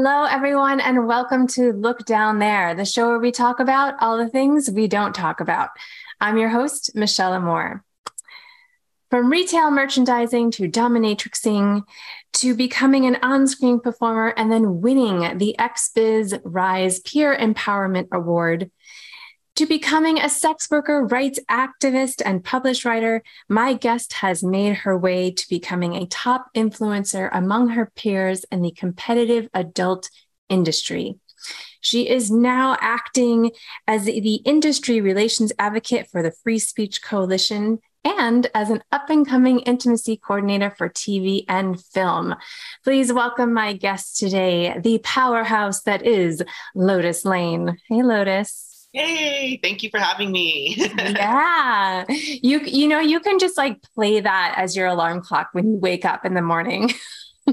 Hello, everyone, and welcome to Look Down There, the show where we talk about all the things we don't talk about. I'm your host, Michelle Amore. From retail merchandising to dominatrixing to becoming an on screen performer and then winning the XBiz Rise Peer Empowerment Award, to becoming a sex worker, rights activist, and published writer, my guest has made her way to becoming a top influencer among her peers in the competitive adult industry. She is now acting as the industry relations advocate for the Free Speech Coalition and as an up and coming intimacy coordinator for TV and film. Please welcome my guest today, the powerhouse that is Lotus Lane. Hey, Lotus. Hey, thank you for having me. yeah. You you know, you can just like play that as your alarm clock when you wake up in the morning.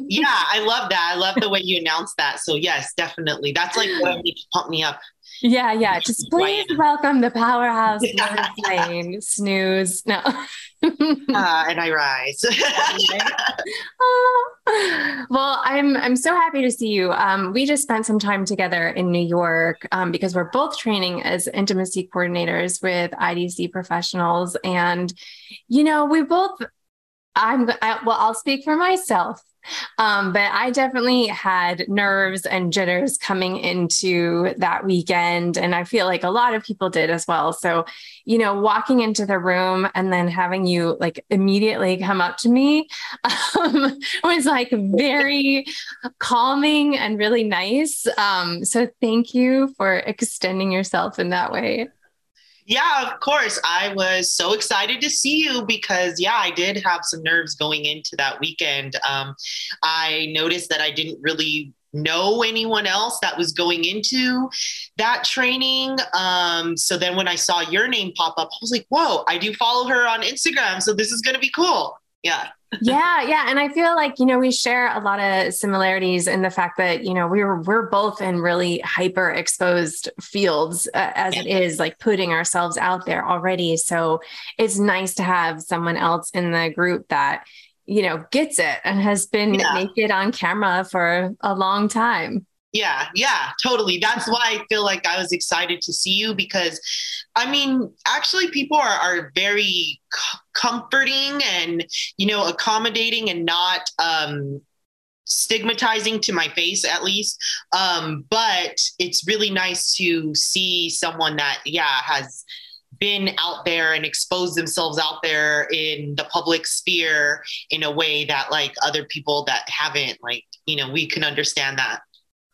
yeah, I love that. I love the way you announced that. So yes, definitely. That's like what makes pump me up. Yeah, yeah. Just please welcome the powerhouse Lane. Snooze. No. uh, and I rise. well, I'm I'm so happy to see you. Um, we just spent some time together in New York um, because we're both training as intimacy coordinators with IDC professionals, and you know, we both. I'm I, well. I'll speak for myself. Um, but I definitely had nerves and jitters coming into that weekend. And I feel like a lot of people did as well. So, you know, walking into the room and then having you like immediately come up to me um, was like very calming and really nice. Um, so thank you for extending yourself in that way. Yeah, of course. I was so excited to see you because, yeah, I did have some nerves going into that weekend. Um, I noticed that I didn't really know anyone else that was going into that training. Um, so then when I saw your name pop up, I was like, whoa, I do follow her on Instagram. So this is going to be cool. Yeah yeah, yeah, and I feel like you know we share a lot of similarities in the fact that you know we're we're both in really hyper exposed fields uh, as it is like putting ourselves out there already. So it's nice to have someone else in the group that you know gets it and has been yeah. naked on camera for a long time. Yeah, yeah, totally. That's why I feel like I was excited to see you because, I mean, actually, people are, are very comforting and, you know, accommodating and not um, stigmatizing to my face, at least. Um, but it's really nice to see someone that, yeah, has been out there and exposed themselves out there in the public sphere in a way that like other people that haven't like you know we can understand that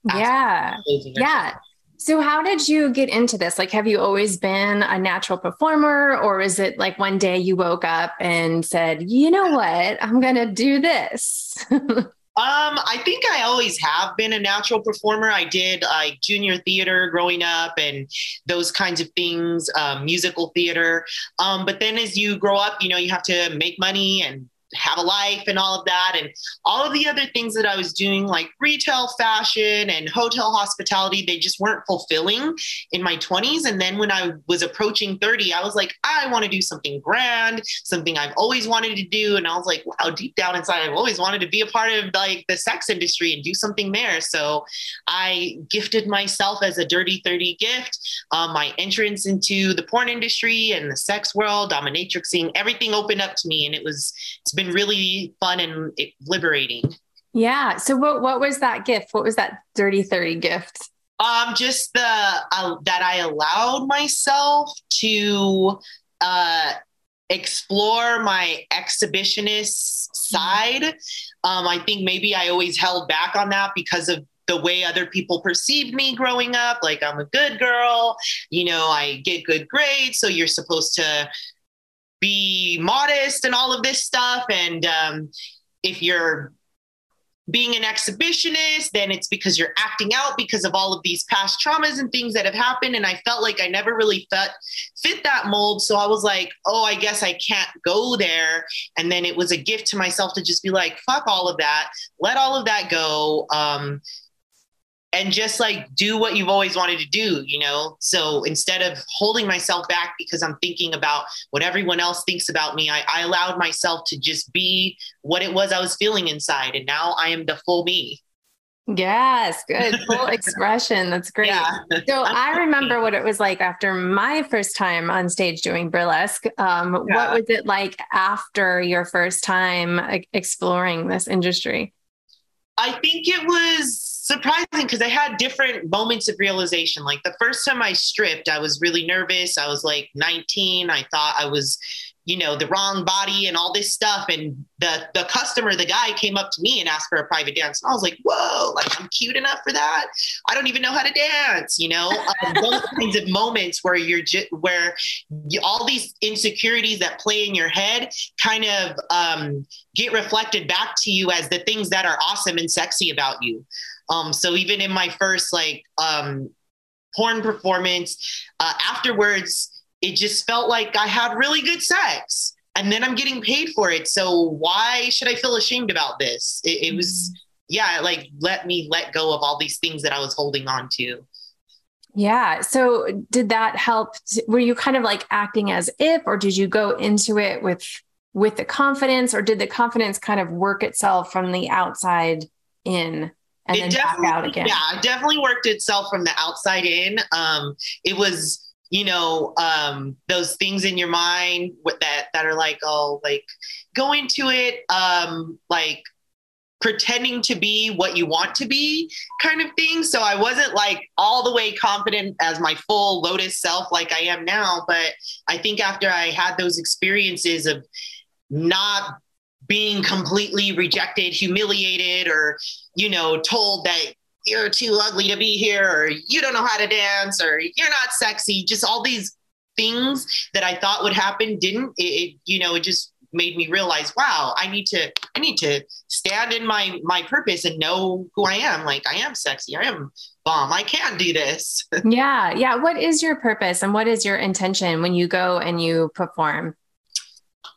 yeah. Yeah. So, how did you get into this? Like, have you always been a natural performer, or is it like one day you woke up and said, you know what, I'm going to do this? um, I think I always have been a natural performer. I did like junior theater growing up and those kinds of things, um, musical theater. Um, but then as you grow up, you know, you have to make money and have a life and all of that. And all of the other things that I was doing like retail fashion and hotel hospitality they just weren't fulfilling in my 20s and then when I was approaching 30 I was like I want to do something grand something I've always wanted to do. And I was like wow deep down inside I've always wanted to be a part of like the sex industry and do something there. So I gifted myself as a dirty 30 gift. Um, my entrance into the porn industry and the sex world dominatrixing everything opened up to me. And it was it's been been really fun and liberating. Yeah. So what what was that gift? What was that dirty 30 gift? Um, just the uh, that I allowed myself to uh, explore my exhibitionist side. Um, I think maybe I always held back on that because of the way other people perceived me growing up. Like I'm a good girl, you know, I get good grades, so you're supposed to be modest and all of this stuff. And um, if you're being an exhibitionist, then it's because you're acting out because of all of these past traumas and things that have happened. And I felt like I never really fit, fit that mold. So I was like, oh, I guess I can't go there. And then it was a gift to myself to just be like, fuck all of that, let all of that go. Um, and just like do what you've always wanted to do, you know? So instead of holding myself back because I'm thinking about what everyone else thinks about me, I, I allowed myself to just be what it was I was feeling inside. And now I am the full me. Yes, good. Full expression. That's great. Yeah. so I remember what it was like after my first time on stage doing burlesque. Um, yeah. What was it like after your first time exploring this industry? I think it was surprising because I had different moments of realization. Like the first time I stripped, I was really nervous. I was like 19. I thought I was you know the wrong body and all this stuff and the the customer the guy came up to me and asked for a private dance and i was like whoa like i'm cute enough for that i don't even know how to dance you know um, those kinds of moments where you're just where you, all these insecurities that play in your head kind of um, get reflected back to you as the things that are awesome and sexy about you um, so even in my first like um, porn performance uh, afterwards it just felt like I had really good sex and then I'm getting paid for it. So why should I feel ashamed about this? It, it was, mm-hmm. yeah, like let me let go of all these things that I was holding on to. Yeah. So did that help? Were you kind of like acting as if, or did you go into it with with the confidence, or did the confidence kind of work itself from the outside in and it then back out again? Yeah, it definitely worked itself from the outside in. Um, it was you know um, those things in your mind that that are like oh like go into it um, like pretending to be what you want to be kind of thing so i wasn't like all the way confident as my full lotus self like i am now but i think after i had those experiences of not being completely rejected humiliated or you know told that you're too ugly to be here, or you don't know how to dance, or you're not sexy. Just all these things that I thought would happen didn't. It, it, you know, it just made me realize, wow, I need to, I need to stand in my my purpose and know who I am. Like I am sexy. I am bomb. I can do this. yeah, yeah. What is your purpose and what is your intention when you go and you perform?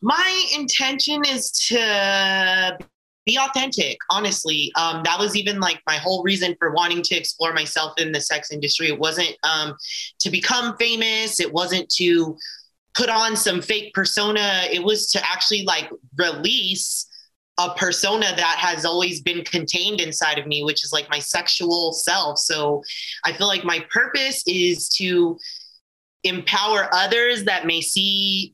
My intention is to be authentic honestly. Um, that was even like my whole reason for wanting to explore myself in the sex industry. It wasn't um, to become famous. It wasn't to put on some fake persona. It was to actually like release a persona that has always been contained inside of me which is like my sexual self. So i feel like my purpose is to empower others that may see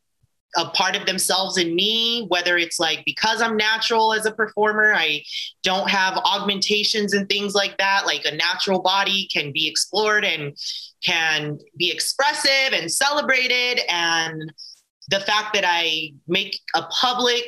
a part of themselves in me, whether it's like because I'm natural as a performer, I don't have augmentations and things like that. Like a natural body can be explored and can be expressive and celebrated. And the fact that I make a public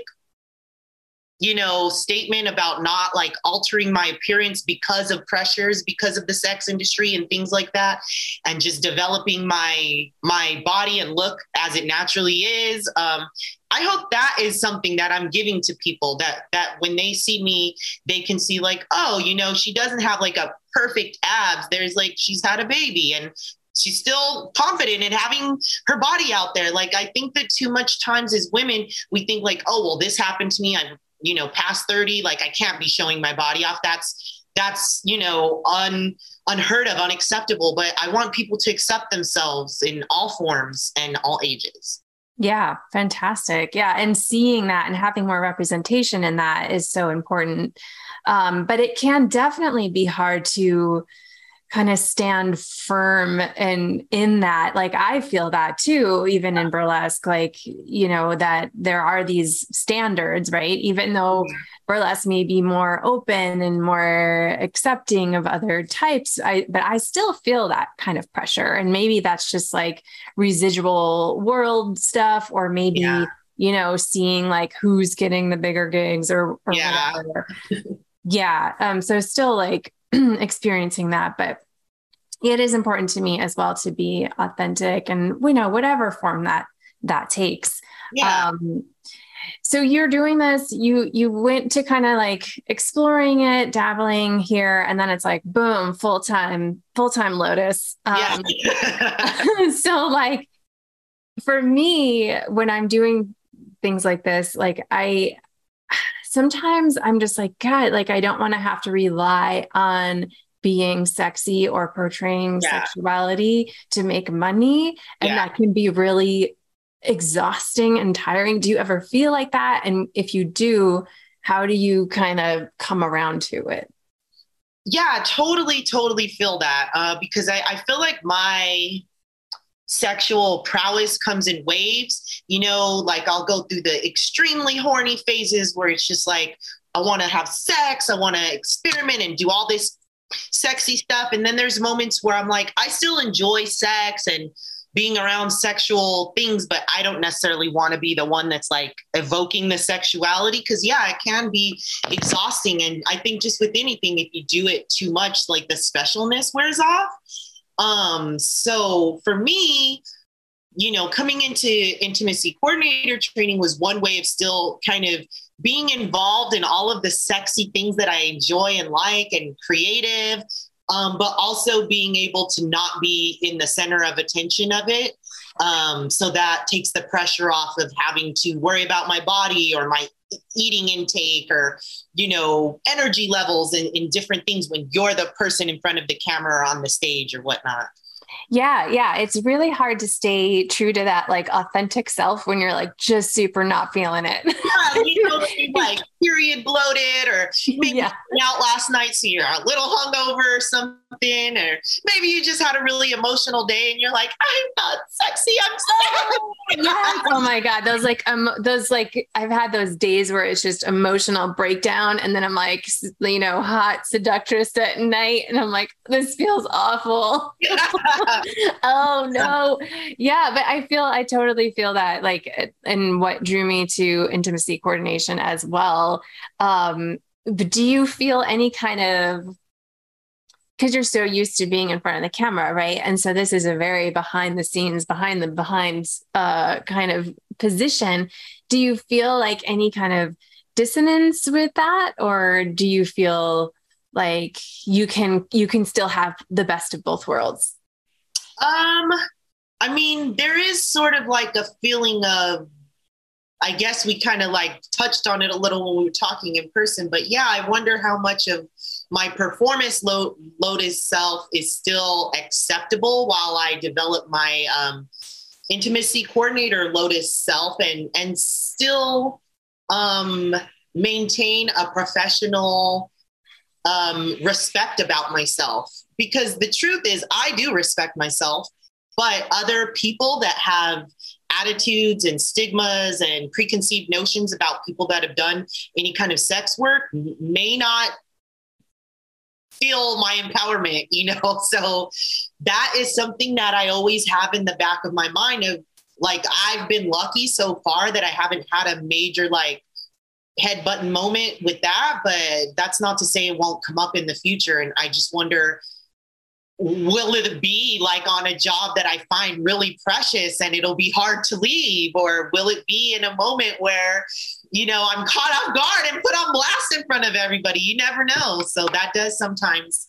you know, statement about not like altering my appearance because of pressures, because of the sex industry and things like that, and just developing my my body and look as it naturally is. Um, I hope that is something that I'm giving to people that that when they see me, they can see like, oh, you know, she doesn't have like a perfect abs. There's like she's had a baby and she's still confident in having her body out there. Like I think that too much times as women, we think like, oh, well, this happened to me. I'm you know past 30 like i can't be showing my body off. That's that's you know un unheard of unacceptable but i want people to accept themselves in all forms and all ages. Yeah fantastic. Yeah and seeing that and having more representation in that is so important. Um, but it can definitely be hard to kind of stand firm and in that. Like i feel that too even in burlesque like you know that there are these standards right? Even though burlesque may be more open and more accepting of other types i but i still feel that kind of pressure. And maybe that's just like residual world stuff or maybe yeah. you know seeing like who's getting the bigger gigs or, or yeah. whatever. Yeah um so still like experiencing that but it is important to me as well to be authentic and we know whatever form that that takes yeah. um so you're doing this you you went to kind of like exploring it dabbling here and then it's like boom full-time full-time lotus um, yeah. so like for me when i'm doing things like this like i sometimes i'm just like god like i don't want to have to rely on being sexy or portraying yeah. sexuality to make money. And yeah. that can be really exhausting and tiring. Do you ever feel like that? And if you do, how do you kind of come around to it? Yeah, totally, totally feel that uh, because I, I feel like my sexual prowess comes in waves. You know, like I'll go through the extremely horny phases where it's just like, I want to have sex, I want to experiment and do all this sexy stuff. And then there's moments where I'm like, I still enjoy sex and being around sexual things, but I don't necessarily want to be the one that's like evoking the sexuality. Cause yeah, it can be exhausting. And I think just with anything, if you do it too much, like the specialness wears off. Um, so for me, you know, coming into intimacy coordinator training was one way of still kind of being involved in all of the sexy things that I enjoy and like and creative, um, but also being able to not be in the center of attention of it. Um, so that takes the pressure off of having to worry about my body or my eating intake or you know energy levels and in different things when you're the person in front of the camera or on the stage or whatnot yeah, yeah. It's really hard to stay true to that like authentic self when you're like just super not feeling it. yeah, you know, like period bloated or maybe yeah. out last night so you're a little hungover or something, or maybe you just had a really emotional day and you're like, I'm not sexy, I'm sorry. yes. Oh my God. Those like um those like I've had those days where it's just emotional breakdown and then I'm like, you know, hot seductress at night and I'm like, this feels awful. oh no. Yeah, but I feel I totally feel that like and what drew me to intimacy coordination as well. Um, but do you feel any kind of because you're so used to being in front of the camera, right? And so this is a very behind the scenes, behind the behind uh, kind of position. Do you feel like any kind of dissonance with that, or do you feel like you can you can still have the best of both worlds? Um, I mean, there is sort of like a feeling of, I guess we kind of like touched on it a little when we were talking in person, but yeah, I wonder how much of my performance lo- Lotus self is still acceptable while I develop my um, intimacy coordinator Lotus self and and still um, maintain a professional um, respect about myself because the truth is I do respect myself, but other people that have attitudes and stigmas and preconceived notions about people that have done any kind of sex work may not feel my empowerment, you know? So that is something that I always have in the back of my mind of like, I've been lucky so far that I haven't had a major like head button moment with that, but that's not to say it won't come up in the future. And I just wonder will it be like on a job that I find really precious and it'll be hard to leave? Or will it be in a moment where, you know, I'm caught off guard and put on blast in front of everybody? You never know. So that does sometimes.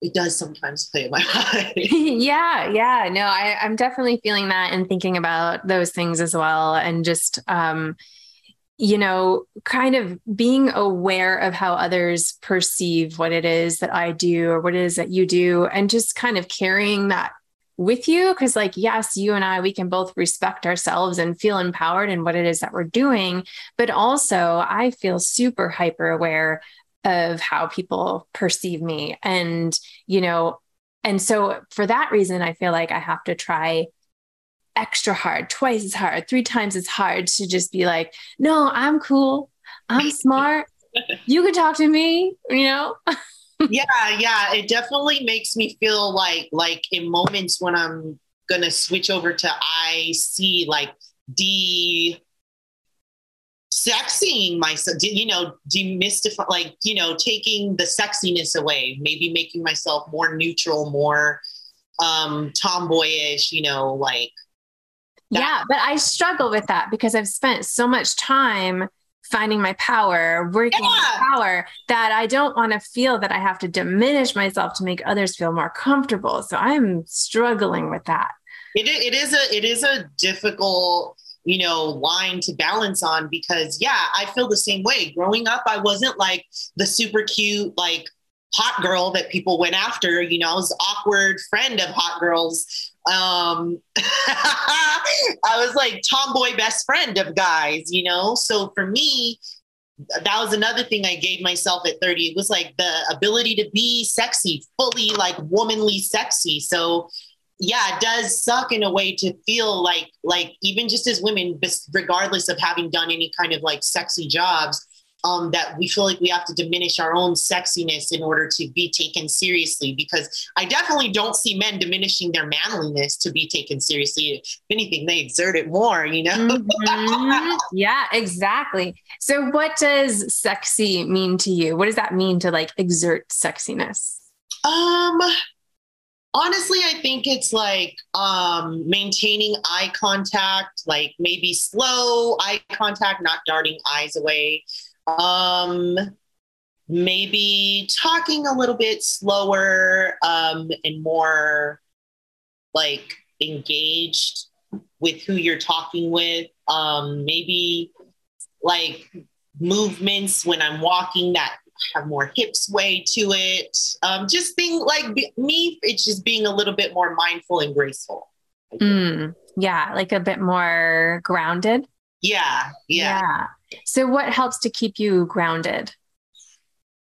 It does sometimes play in my mind. yeah, yeah. No, I, I'm definitely feeling that and thinking about those things as well. And just um, you know, kind of being aware of how others perceive what it is that I do or what it is that you do, and just kind of carrying that with you. Cause, like, yes, you and I, we can both respect ourselves and feel empowered in what it is that we're doing. But also, I feel super hyper aware of how people perceive me. And, you know, and so for that reason, I feel like I have to try extra hard, twice as hard, three times as hard to just be like, no, I'm cool. I'm smart. you can talk to me, you know? yeah, yeah. It definitely makes me feel like like in moments when I'm gonna switch over to I see like de sexing myself, you know, demystify like, you know, taking the sexiness away, maybe making myself more neutral, more um tomboyish, you know, like that. Yeah, but I struggle with that because I've spent so much time finding my power, working yeah. my power, that I don't want to feel that I have to diminish myself to make others feel more comfortable. So I'm struggling with that. It, it is a it is a difficult you know line to balance on because yeah I feel the same way. Growing up, I wasn't like the super cute like hot girl that people went after. You know, I was awkward friend of hot girls um, I was like tomboy best friend of guys, you know? So for me, that was another thing I gave myself at 30. It was like the ability to be sexy, fully like womanly sexy. So yeah, it does suck in a way to feel like like even just as women, regardless of having done any kind of like sexy jobs, um, that we feel like we have to diminish our own sexiness in order to be taken seriously. Because I definitely don't see men diminishing their manliness to be taken seriously. If anything, they exert it more, you know? mm-hmm. Yeah, exactly. So, what does sexy mean to you? What does that mean to like exert sexiness? Um, honestly i think it's like um maintaining eye contact like maybe slow eye contact not darting eyes away um, maybe talking a little bit slower um, and more like engaged with who you're talking with. Um, maybe like movements when I'm walking that have more hips way to it. Um, just being like me, it's just being a little bit more mindful and graceful. Mm, yeah, like a bit more grounded. Yeah, yeah. Yeah. So, what helps to keep you grounded?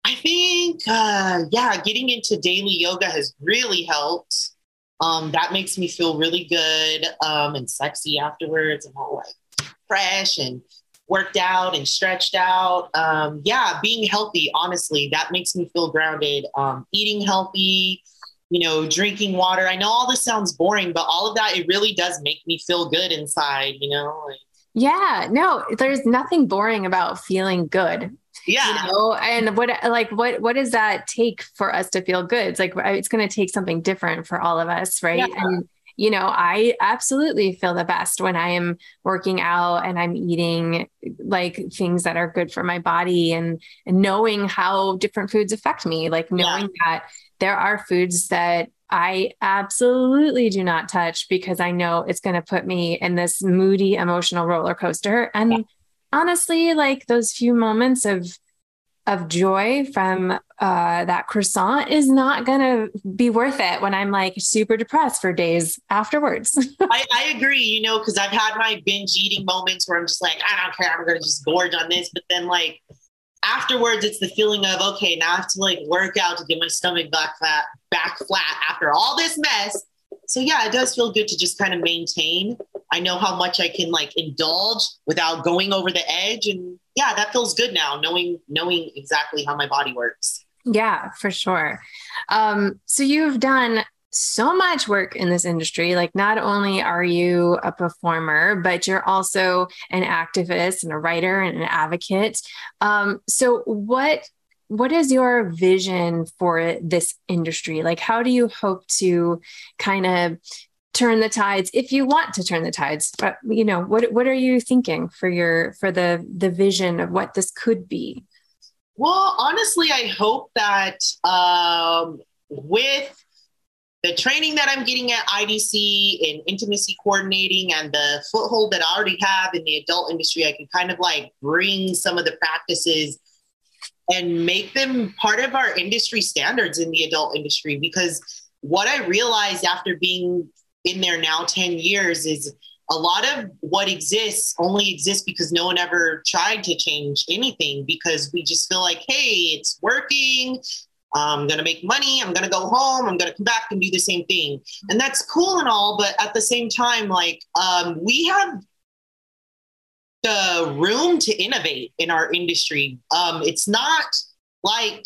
I think, uh, yeah, getting into daily yoga has really helped. Um, that makes me feel really good um, and sexy afterwards and all like fresh and worked out and stretched out. Um, yeah, being healthy, honestly, that makes me feel grounded. Um, eating healthy, you know, drinking water. I know all this sounds boring, but all of that, it really does make me feel good inside, you know? Like, yeah, no, there's nothing boring about feeling good. Yeah. You know, and what like what what does that take for us to feel good? It's like it's going to take something different for all of us, right? Yeah. And you know, I absolutely feel the best when I am working out and I'm eating like things that are good for my body and, and knowing how different foods affect me, like knowing yeah. that there are foods that I absolutely do not touch because I know it's going to put me in this moody emotional roller coaster. And yeah. honestly, like those few moments of of joy from uh, that croissant is not going to be worth it when I'm like super depressed for days afterwards. I, I, agree, you know, because I've had my binge eating moments where I'm just like, I don't care, I'm going to just gorge on this. But then, like, afterwards it's the feeling of okay now i have to like work out to get my stomach back flat back flat after all this mess. So yeah it does feel good to just kind of maintain. I know how much i can like indulge without going over the edge and yeah that feels good now knowing knowing exactly how my body works. Yeah for sure. Um so you've done so much work in this industry. Like, not only are you a performer, but you're also an activist and a writer and an advocate. Um, so, what what is your vision for this industry? Like, how do you hope to kind of turn the tides if you want to turn the tides? But you know, what what are you thinking for your for the the vision of what this could be? Well, honestly, I hope that um, with the training that I'm getting at IDC in intimacy coordinating and the foothold that I already have in the adult industry, I can kind of like bring some of the practices and make them part of our industry standards in the adult industry. Because what I realized after being in there now 10 years is a lot of what exists only exists because no one ever tried to change anything because we just feel like, hey, it's working. I'm going to make money. I'm going to go home. I'm going to come back and do the same thing. And that's cool and all. But at the same time, like, um, we have the room to innovate in our industry. Um, it's not like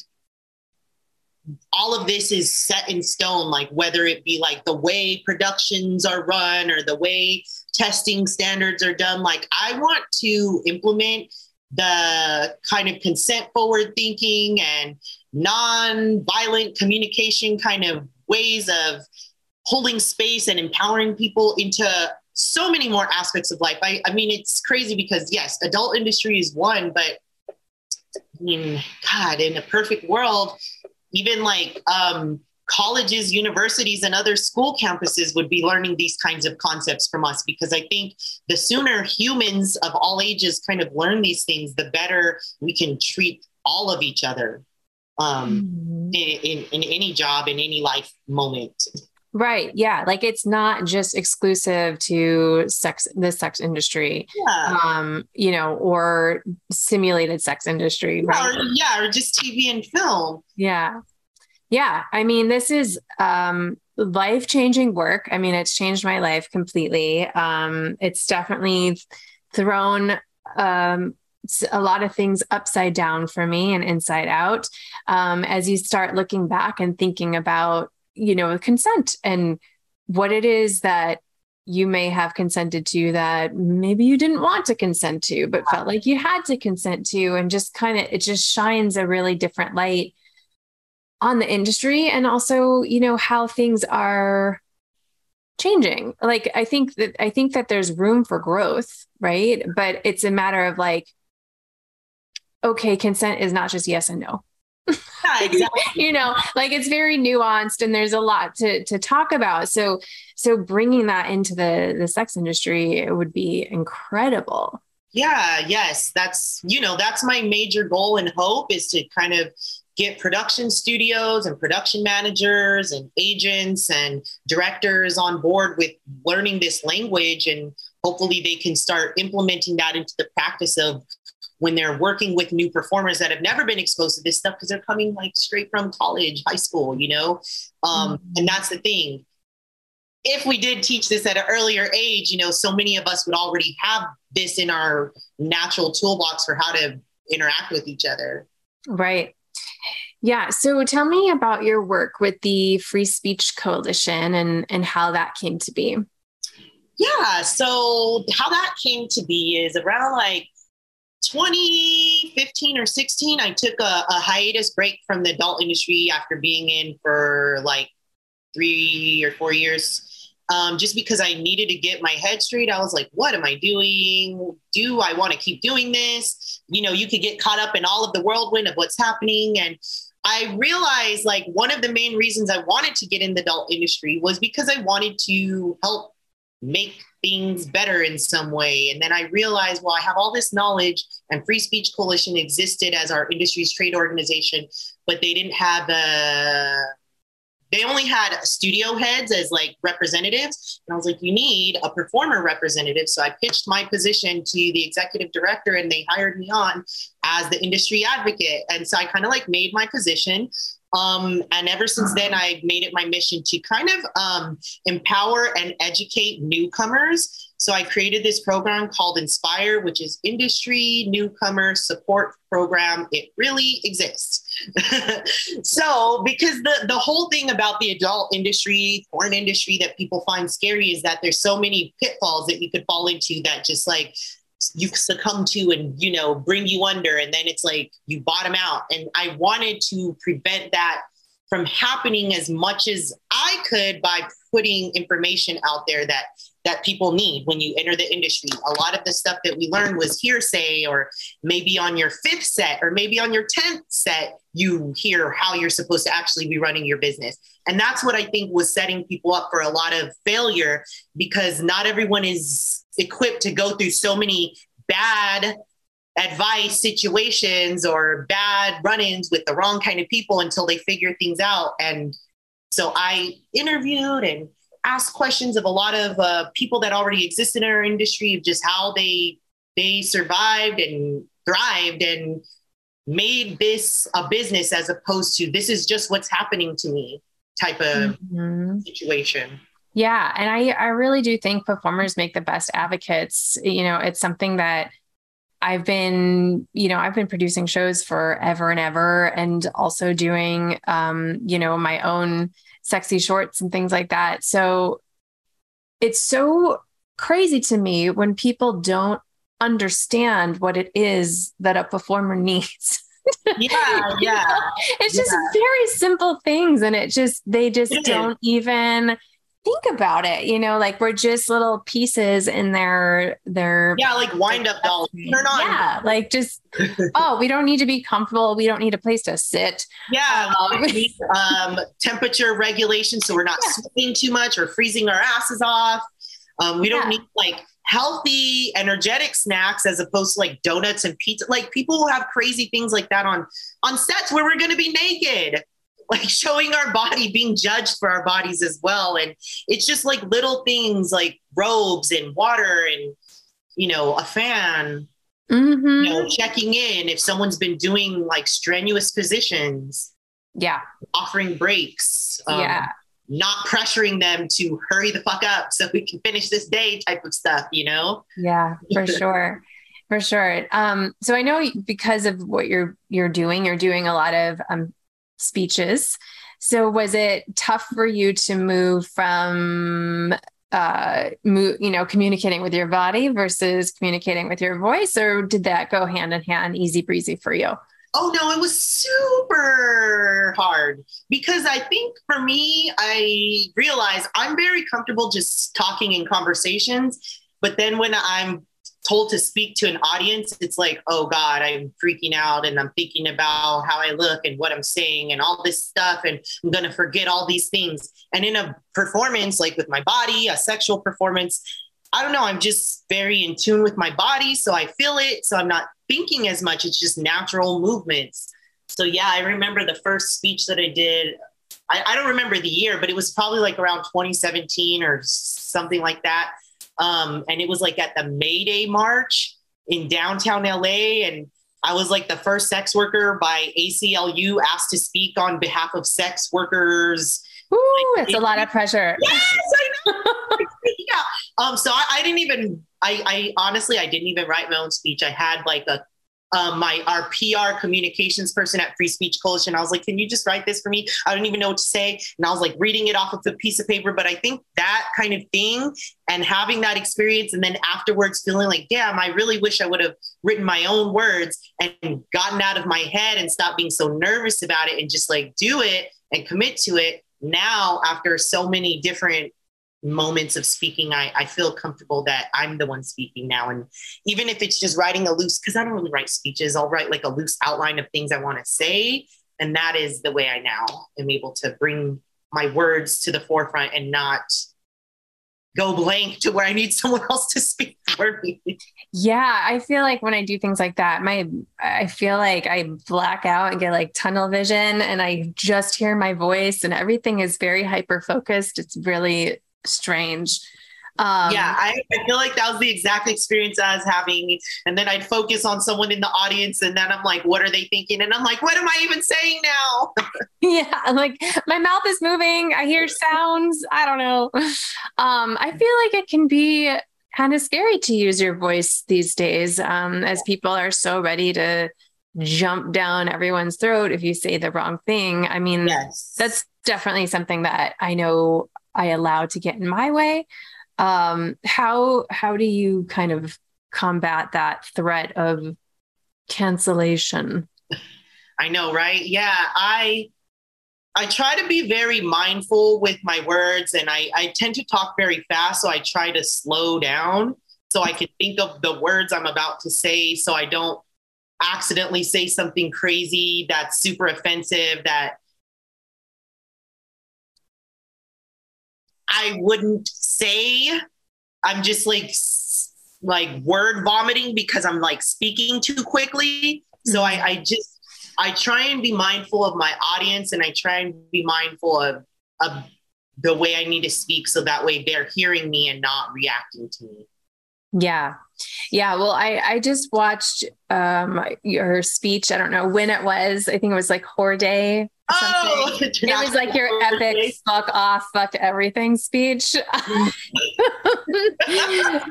all of this is set in stone, like whether it be like the way productions are run or the way testing standards are done. Like, I want to implement the kind of consent forward thinking and non-violent communication kind of ways of holding space and empowering people into so many more aspects of life. I, I mean, it's crazy because yes, adult industry is one, but I mean, God, in a perfect world, even like um, colleges, universities, and other school campuses would be learning these kinds of concepts from us because I think the sooner humans of all ages kind of learn these things, the better we can treat all of each other um, mm-hmm. in, in, in any job, in any life moment. Right. Yeah. Like it's not just exclusive to sex, the sex industry, Yeah. um, you know, or simulated sex industry. Right. Or, yeah, or just TV and film. Yeah. Yeah. I mean, this is um, life changing work. I mean, it's changed my life completely. Um, it's definitely thrown um, a lot of things upside down for me and inside out um, as you start looking back and thinking about, you know, consent and what it is that you may have consented to that maybe you didn't want to consent to, but felt like you had to consent to, and just kind of it just shines a really different light on the industry and also, you know, how things are changing. Like I think that I think that there's room for growth, right? But it's a matter of like, okay, consent is not just yes and no Yeah, exactly. you know like it's very nuanced and there's a lot to to talk about so so bringing that into the the sex industry it would be incredible Yeah, yes. That's, you know, that's my major goal and hope is to kind of get production studios and production managers and agents and directors on board with learning this language. And hopefully they can start implementing that into the practice of when they're working with new performers that have never been exposed to this stuff because they're coming like straight from college, high school, you know? Um, Mhm. And that's the thing if we did teach this at an earlier age, you know, so many of us would already have this in our natural toolbox for how to interact with each other. right yeah so tell me about your work with the free speech coalition and and how that came to be Yeah. So how that came to be is around like 2015 or 16, I took a, a hiatus break from the adult industry after being in for like three or four years. Um, just because I needed to get my head straight, I was like, what am I doing? Do I want to keep doing this? You know, you could get caught up in all of the whirlwind of what's happening. And I realized like one of the main reasons I wanted to get in the adult industry was because I wanted to help make things better in some way. And then I realized, well, I have all this knowledge, and Free Speech Coalition existed as our industry's trade organization, but they didn't have a they only had studio heads as like representatives. And I was like, you need a performer representative. So I pitched my position to the executive director and they hired me on as the industry advocate. And so I kind of like made my position. Um, and ever since then, I made it my mission to kind of um, empower and educate newcomers. So I created this program called Inspire, which is Industry Newcomer Support Program. It really exists. so because the the whole thing about the adult industry, porn industry that people find scary is that there's so many pitfalls that you could fall into that just like you succumb to and you know bring you under. And then it's like you bottom out. And i wanted to prevent that from happening as much as i could by putting information out there that that people need when you enter the industry. A lot of the stuff that we learned was hearsay or maybe on your fifth set or maybe on your 10th set you hear how you're supposed to actually be running your business. And that's what i think was setting people up for a lot of failure because not everyone is equipped to go through so many bad advice situations or bad run-ins with the wrong kind of people until they figure things out. And so i interviewed and asked questions of a lot of uh, people that already exist in our industry of just how they they survived and thrived and made this a business as opposed to this is just what's happening to me type of Mhm. situation Yeah, and I I really do think performers make the best advocates. You know, it's something that I've been, you know, I've been producing shows forever and ever and also doing um, you know, my own sexy shorts and things like that. So it's so crazy to me when people don't understand what it is that a performer needs. yeah yeah? It's just Yeah. very simple things. And it just, they just It is. don't even think about it. You know, like we're just little pieces in their, their, yeah like wind up dolls turn on yeah, like just, oh, we don't need to be comfortable. We don't need a place to sit. Yeah, Um, we need, um, temperature regulation, so we're not Yeah. sweating too much or freezing our asses off. Um, we don't Yeah. need like healthy, energetic snacks as opposed to like donuts and pizza. Like people will have crazy things like that on on sets where we're going to be naked. Like showing our body, being judged for our bodies as well. And it's just like little things like robes and water and, you know, a fan, Mm-hmm. you know, checking in if someone's been doing like strenuous positions, Yeah. offering breaks, um, yeah. not pressuring them to hurry the fuck up so we can finish this day type of stuff, you know? Yeah, for sure. For sure. Um, so I know because of what you're you're doing, you're doing a lot of um, speeches. So was it tough for you to move from uh move, you know, communicating with your body versus communicating with your voice, or did that go hand in hand, easy breezy for you? Oh no, it was super hard because I think for me, I realized I'm very comfortable just talking in conversations. But then when I'm told to speak to an audience, it's like, oh God, I'm freaking out and I'm thinking about how I look and what I'm saying and all this stuff. And I'm going to forget all these things. And in a performance, like with my body, a sexual performance, I don't know, I'm just very in tune with my body. So I feel it. So I'm not thinking as much. It's just natural movements. So yeah, I remember the first speech that I did. I, I don't remember the year, but it was probably like around 2017 or something like that. Um, and it was like at the May Day March in downtown LA. And I was like the first sex worker by ACLU asked to speak on behalf of sex workers. Ooh, it's a lot of pressure. Yes, I know. yeah. Um, so I, I didn't even, I, I honestly, I didn't even write my own speech. I had like a, um, my our PR communications person at Free Speech Coalition. I was like, "Can you just write this for me?" I don't even know what to say, and I was like reading it off of a piece of paper. But I think that kind of thing, and having that experience, and then afterwards feeling like, "Damn, I really wish I would have written my own words and gotten out of my head and stopped being so nervous about it, and just like do it and commit to it." Now, after so many different moments of speaking, I, I feel comfortable that I'm the one speaking now. And even if it's just writing a loose, because I don't really write speeches, I'll write like a loose outline of things I want to say. And that is the way I now am able to bring my words to the forefront and not go blank to where I need someone else to speak for me. Yeah, I feel like when I do things like that, my I feel like I black out and get like tunnel vision and I just hear my voice and everything is very hyper focused. It's really strange. Um, yeah, I, I feel like that was the exact experience I was having. And then I'd focus on someone in the audience, and then I'm like, what are they thinking? And I'm like, what am I even saying now? yeah, I'm like my mouth is moving. I hear sounds. I don't know. Um, I feel like it can be kind of scary to use your voice these days, um, as people are so ready to jump down everyone's throat if you say the wrong thing. I mean, yes. that's definitely something that I know I allow to get in my way. Um, how how do you kind of combat that threat of cancellation? I know, right? Yeah, I I try to be very mindful with my words and I, I tend to talk very fast. So I try to slow down so I can think of the words I'm about to say so I don't accidentally say something crazy that's super offensive that I wouldn't say. I'm just like like word vomiting because I'm like speaking too quickly. So I, I just I try and be mindful of my audience and I try and be mindful of of the way I need to speak so that way they're hearing me and not reacting to me. Yeah. Yeah. Well, I, I just watched um, your speech. I don't know when it was. I think it was like Whore Day. Oh, it was like your epic fuck off, fuck everything speech. uh,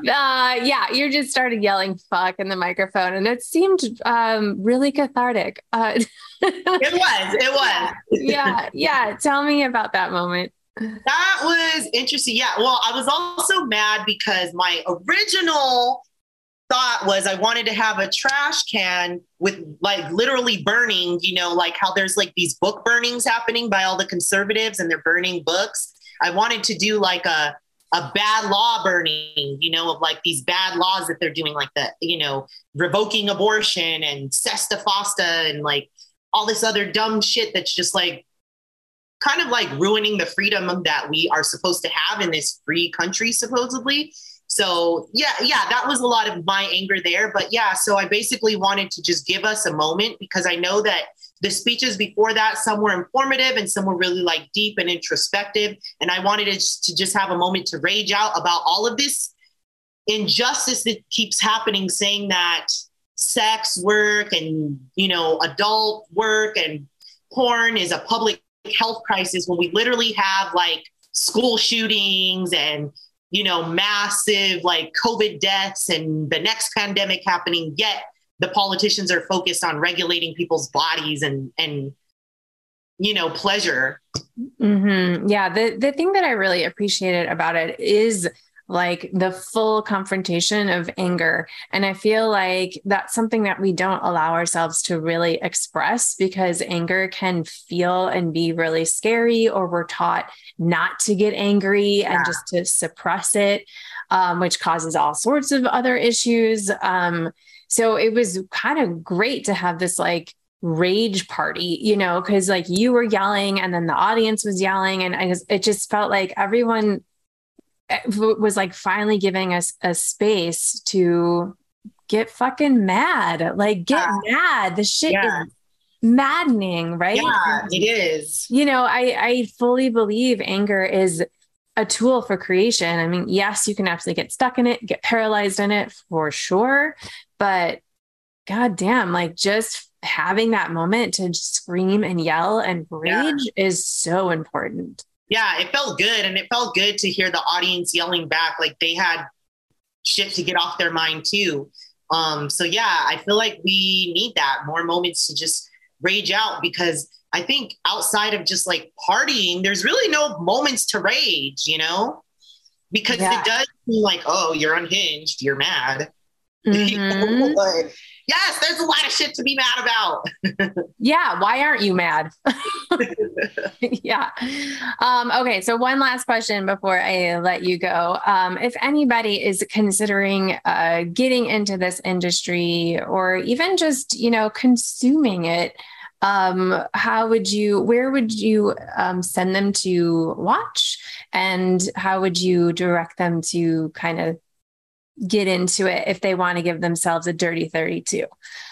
yeah, you just started yelling fuck in the microphone and it seemed um, really cathartic. Uh, it was. It was. yeah. Yeah. Tell me about that moment. That was interesting. Yeah. Well, I was also mad because my original thought was I wanted to have a trash can with like literally burning, you know, like how there's like these book burnings happening by all the conservatives and they're burning books. I wanted to do like a a bad law burning, you know, of like these bad laws that they're doing, like the, you know, revoking abortion and Sesta Fosta and like all this other dumb shit that's just like kind of like ruining the freedom that we are supposed to have in this free country, supposedly. So yeah, yeah, that was a lot of my anger there. But yeah, so I basically wanted to just give us a moment because I know that the speeches before that, some were informative and some were really like deep and introspective. And I wanted to, just have a moment to rage out about all of this injustice that keeps happening, saying that sex work and you know adult work and porn is a public health crisis when we literally have like school shootings and you know massive like covid deaths and the next pandemic happening yet the politicians are focused on regulating people's bodies and and you know pleasure mm-hmm. yeah the the thing that i really appreciated about it is like the full confrontation of anger and i feel like that's something that we don't allow ourselves to really express because anger can feel and be really scary or we're taught not to get angry yeah. and just to suppress it um, which causes all sorts of other issues um, so it was kind of great to have this like rage party, you know, because like you were yelling and then the audience was yelling. And I it just felt like everyone Eh, was like finally giving us a space to get fucking mad. Like, get yeah. mad. The shit yeah. is maddening, right? Yeah, it is. You know, I, I fully believe anger is a tool for creation. I mean, yes, you can absolutely get stuck in it, get paralyzed in it for sure. But god damn, like just having that moment to scream and yell and rage yeah. is so important. Yeah, it felt good. And it felt good to hear the audience yelling back like they had shit to get off their mind too. Um, so yeah, I feel like we need that more moments to just rage out because I think outside of just like partying, there's really no moments to rage, you know? Because yeah. it does seem like, oh, you're unhinged, you're mad. Mm-hmm. Yes, there's a lot of shit to be mad about. yeah. Why aren't you mad? yeah. Um, okay. So, one last question before I let you go. Um, if anybody is considering uh, getting into this industry or even just, you know, consuming it, um, how would you, where would you um, send them to watch? And how would you direct them to kind of get into it if they want to give themselves a dirty 32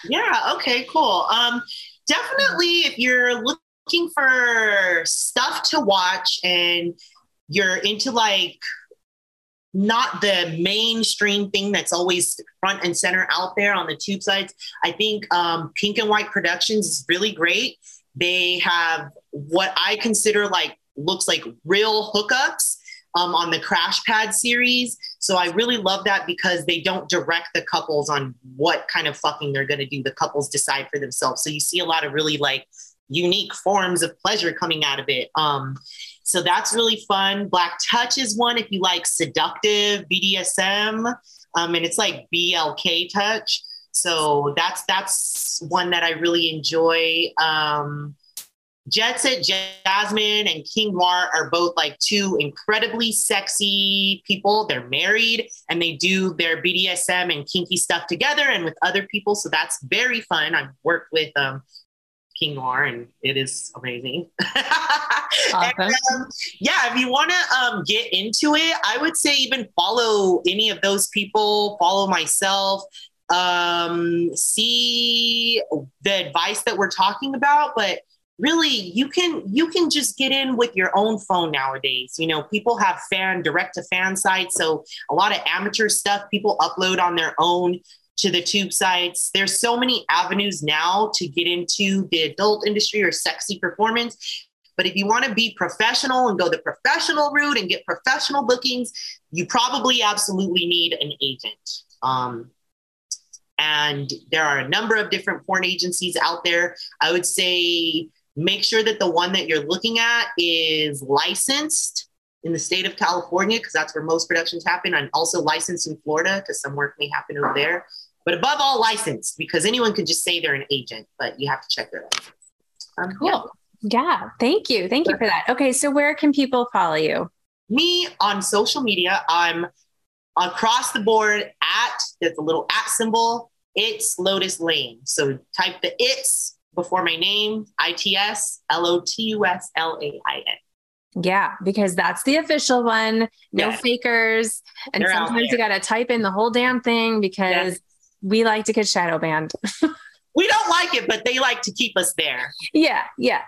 yeah okay cool. Um definitely if you're looking for stuff to watch and you're into like not the mainstream thing that's always front and center out there on the tube sites i think um, pink and white productions is really great. They have what i consider like looks like real hookups um, on the Crash Pad series. So I really love that because they don't direct the couples on what kind of fucking they're going to do. The couples decide for themselves. So you see a lot of really like unique forms of pleasure coming out of it. Um, so that's really fun. Black Touch is one if you like seductive BDSM, um, and it's like BLK touch. So that's that's one that I really enjoy. Um, Jet Set Jasmine and King Noir are both like two incredibly sexy people. They're married and they do their BDSM and kinky stuff together and with other people. So that's very fun. I've worked with um, King Noir and it is amazing. awesome. and, um, yeah, if you want to um, get into it, I would say even follow any of those people, follow myself, um, see the advice that we're talking about. But really you can you can just get in with your own phone nowadays. You know people have fan direct to fan sites so a lot of amateur stuff people upload on their own to the tube sites. There's so many avenues now to get into the adult industry or sexy performance but if you want to be professional and go the professional route and get professional bookings you probably absolutely need an agent. Um, and there are a number of different porn agencies out there. I would say Make sure that the one that you're looking at is licensed in the state of California, because that's where most productions happen, and also licensed in Florida, because some work may happen over there. But above all, licensed, because anyone can just say they're an agent, but you have to check their license. Um, cool. Yeah. yeah. Thank you. Thank you for that. Okay. So, where can people follow you? Me on social media. I'm across the board at, there's a little at symbol. It's Lotus Lain. So, type the it's before my name, I T S L O T U S L A I N. Yeah, because that's the official one. No yes. fakers. And They're sometimes you got to type in the whole damn thing because yes. we like to get shadow banned. we don't like it, but they like to keep us there. Yeah, yeah.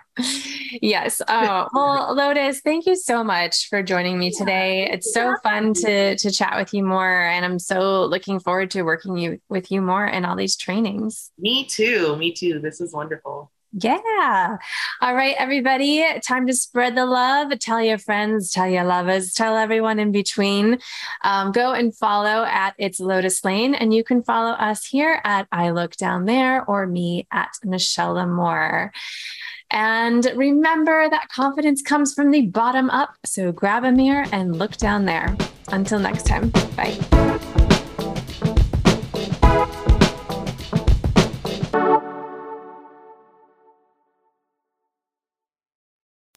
Yes. Oh, well, Lotus, thank you so much for joining me today. It's so fun to to chat with you more and I'm so looking forward to working you with you more in all these trainings. Me too. Me too. This is wonderful. Yeah. All right, everybody. Time to spread the love. Tell your friends, tell your lovers, tell everyone in between. Um, go and follow at It's Lotus Lain. And you can follow us here at I Look Down There or me at Michelle Moore. And remember that confidence comes from the bottom up. So grab a mirror and look down there. Until next time, bye.